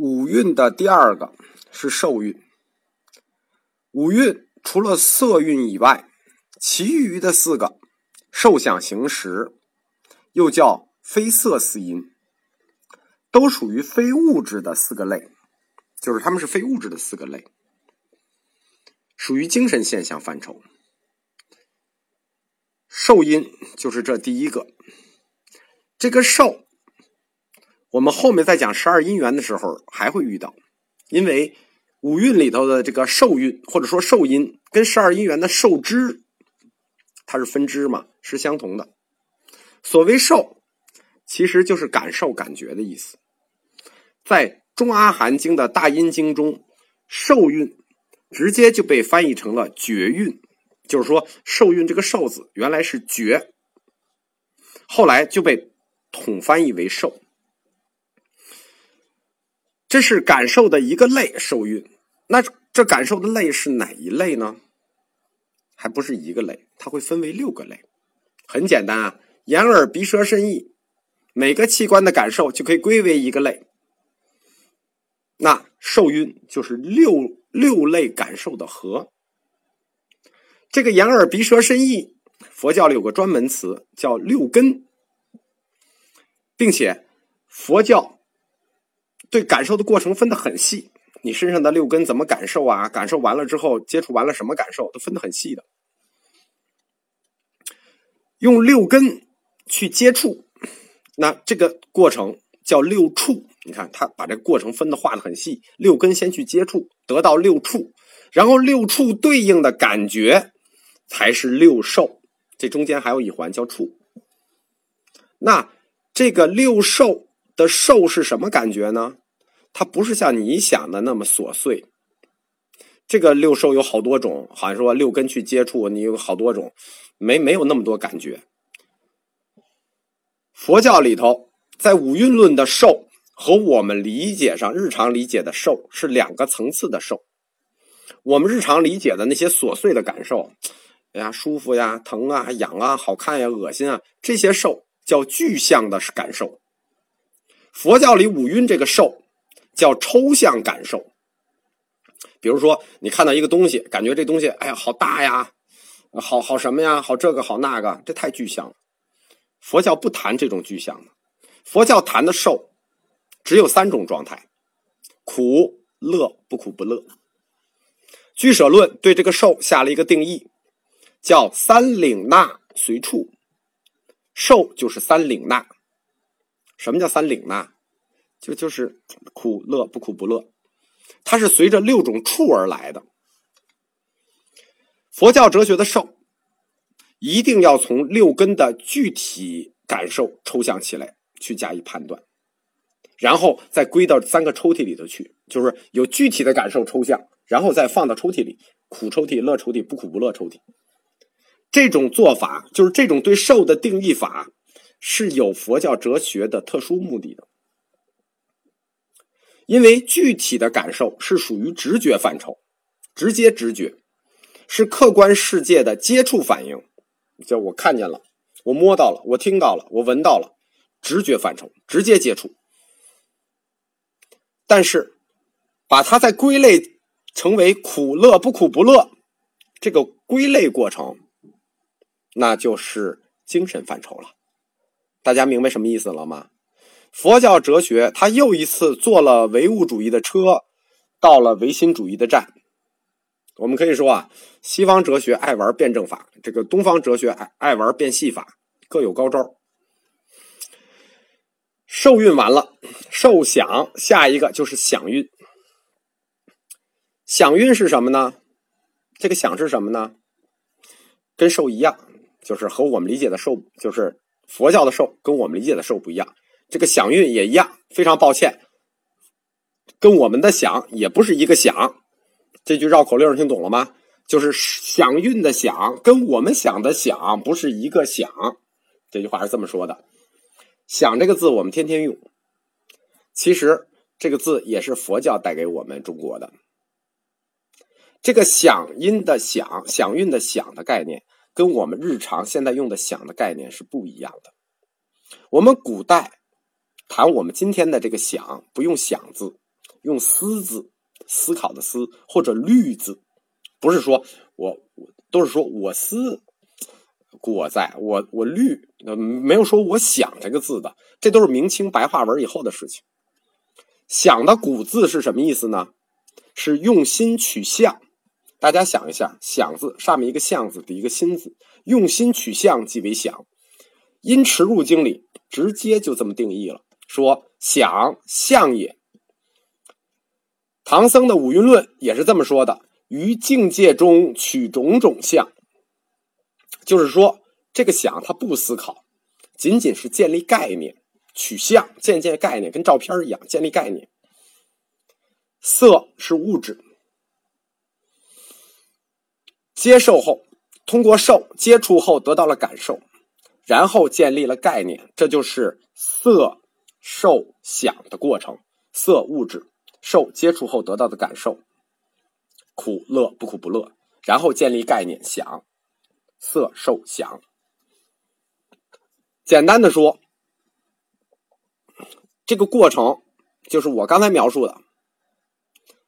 五蕴的第二个是受蕴。五蕴除了色蕴以外，其余的四个受想行识，又叫非色四因，都属于非物质的四个类，就是他们是非物质的四个类，属于精神现象范畴。受因就是这第一个，这个受。我们后面在讲十二因缘的时候还会遇到，因为五蕴里头的这个受蕴或者说受因跟十二因缘的受支，它是分支嘛，是相同的。所谓受，其实就是感受、感觉的意思。在中阿含经的大阴经中，受蕴直接就被翻译成了觉蕴，就是说受蕴这个受字原来是觉，后来就被统翻译为受。这是感受的一个类，受蕴。那这感受的类是哪一类呢？还不是一个类，它会分为六个类。很简单啊，眼耳鼻舌身意，每个器官的感受就可以归为一个类。那受蕴就是六六类感受的和。这个眼耳鼻舌身意，佛教里有个专门词叫六根，并且佛教。对感受的过程分得很细，你身上的六根怎么感受啊？感受完了之后，接触完了什么感受，都分得很细的。用六根去接触，那这个过程叫六触。你看，他把这个过程分的画的很细，六根先去接触，得到六触，然后六触对应的感觉才是六受。这中间还有一环叫触。那这个六受的受是什么感觉呢？它不是像你想的那么琐碎。这个六受有好多种，好像说六根去接触，你有好多种，没没有那么多感觉。佛教里头，在五蕴论的受和我们理解上日常理解的受是两个层次的受。我们日常理解的那些琐碎的感受，哎呀，舒服呀，疼啊，痒啊，好看呀，恶心啊，这些受叫具象的感受。佛教里五蕴这个受。叫抽象感受，比如说你看到一个东西，感觉这东西，哎呀，好大呀，好好什么呀，好这个好那个，这太具象了。佛教不谈这种具象的，佛教谈的受，只有三种状态：苦、乐、不苦不乐。居舍论对这个受下了一个定义，叫三领纳随处。受就是三领纳。什么叫三领呢？就就是苦乐不苦不乐，它是随着六种处而来的。佛教哲学的受，一定要从六根的具体感受抽象起来去加以判断，然后再归到三个抽屉里头去，就是有具体的感受抽象，然后再放到抽屉里，苦抽屉、乐抽屉、不苦不乐抽屉。这种做法就是这种对受的定义法，是有佛教哲学的特殊目的的。因为具体的感受是属于直觉范畴，直接直觉是客观世界的接触反应，就我看见了，我摸到了，我听到了，我闻到了，直觉范畴直接接触。但是，把它再归类成为苦乐不苦不乐，这个归类过程，那就是精神范畴了。大家明白什么意思了吗？佛教哲学，他又一次坐了唯物主义的车，到了唯心主义的站。我们可以说啊，西方哲学爱玩辩证法，这个东方哲学爱爱玩变戏法，各有高招。受孕完了，受想，下一个就是想运。想运是什么呢？这个想是什么呢？跟受一样，就是和我们理解的受，就是佛教的受，跟我们理解的受不一样。这个响韵也一样，非常抱歉，跟我们的响也不是一个响。这句绕口令听懂了吗？就是响韵的响跟我们想的想不是一个响。这句话是这么说的。想这个字我们天天用，其实这个字也是佛教带给我们中国的。这个响音的响，响韵的响的概念，跟我们日常现在用的想的概念是不一样的。我们古代。谈我们今天的这个“想”，不用“想”字，用思字，思考的思，或者虑字，不是说我都是说我思故我在，我我虑，没有说我想这个字的，这都是明清白话文以后的事情。想的古字是什么意思呢？是用心取象。大家想一下，想字上面一个象字，的一个心字，用心取象即为想。因驰入经里直接就这么定义了，说想象也。唐僧的五蕴论也是这么说的：于境界中取种种相，就是说这个想它不思考，仅仅是建立概念，取象，建建概念，跟照片一样，建立概念。色是物质。接受后，通过受接触后得到了感受，然后建立了概念，这就是色、受、想的过程。色物质，受接触后得到的感受，苦乐不苦不乐，然后建立概念，想色受想。简单的说，这个过程就是我刚才描述的，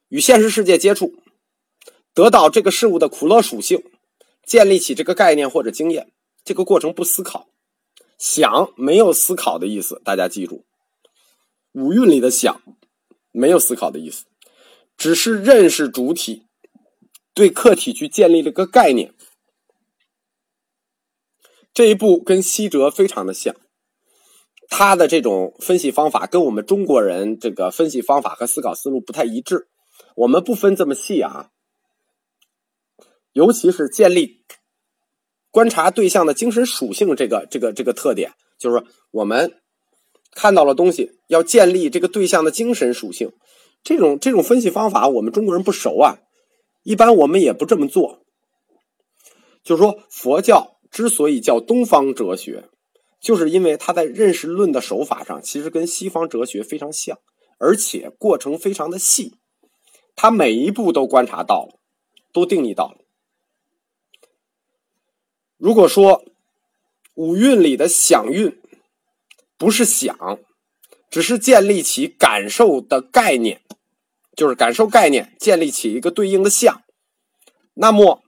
与现实世界接触。得到这个事物的苦乐属性，建立起这个概念或者经验，这个过程不思考，想没有思考的意思。大家记住，五蕴里的想没有思考的意思，只是认识主体，对客体去建立了个概念。这一步跟西哲非常的像，他的这种分析方法跟我们中国人这个分析方法和思考思路不太一致。我们不分这么细啊。尤其是建立观察对象的精神属性，这个这个这个特点，就是我们看到了东西，要建立这个对象的精神属性。这种这种分析方法，我们中国人不熟啊，一般我们也不这么做。就是说，佛教之所以叫东方哲学，就是因为它在认识论的手法上，其实跟西方哲学非常像，而且过程非常的细，它每一步都观察到了，都定义到了。如果说五蕴里的想蕴不是想，只是建立起感受的概念，就是感受概念建立起一个对应的相，那么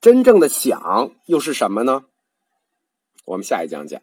真正的想又是什么呢？我们下一讲讲。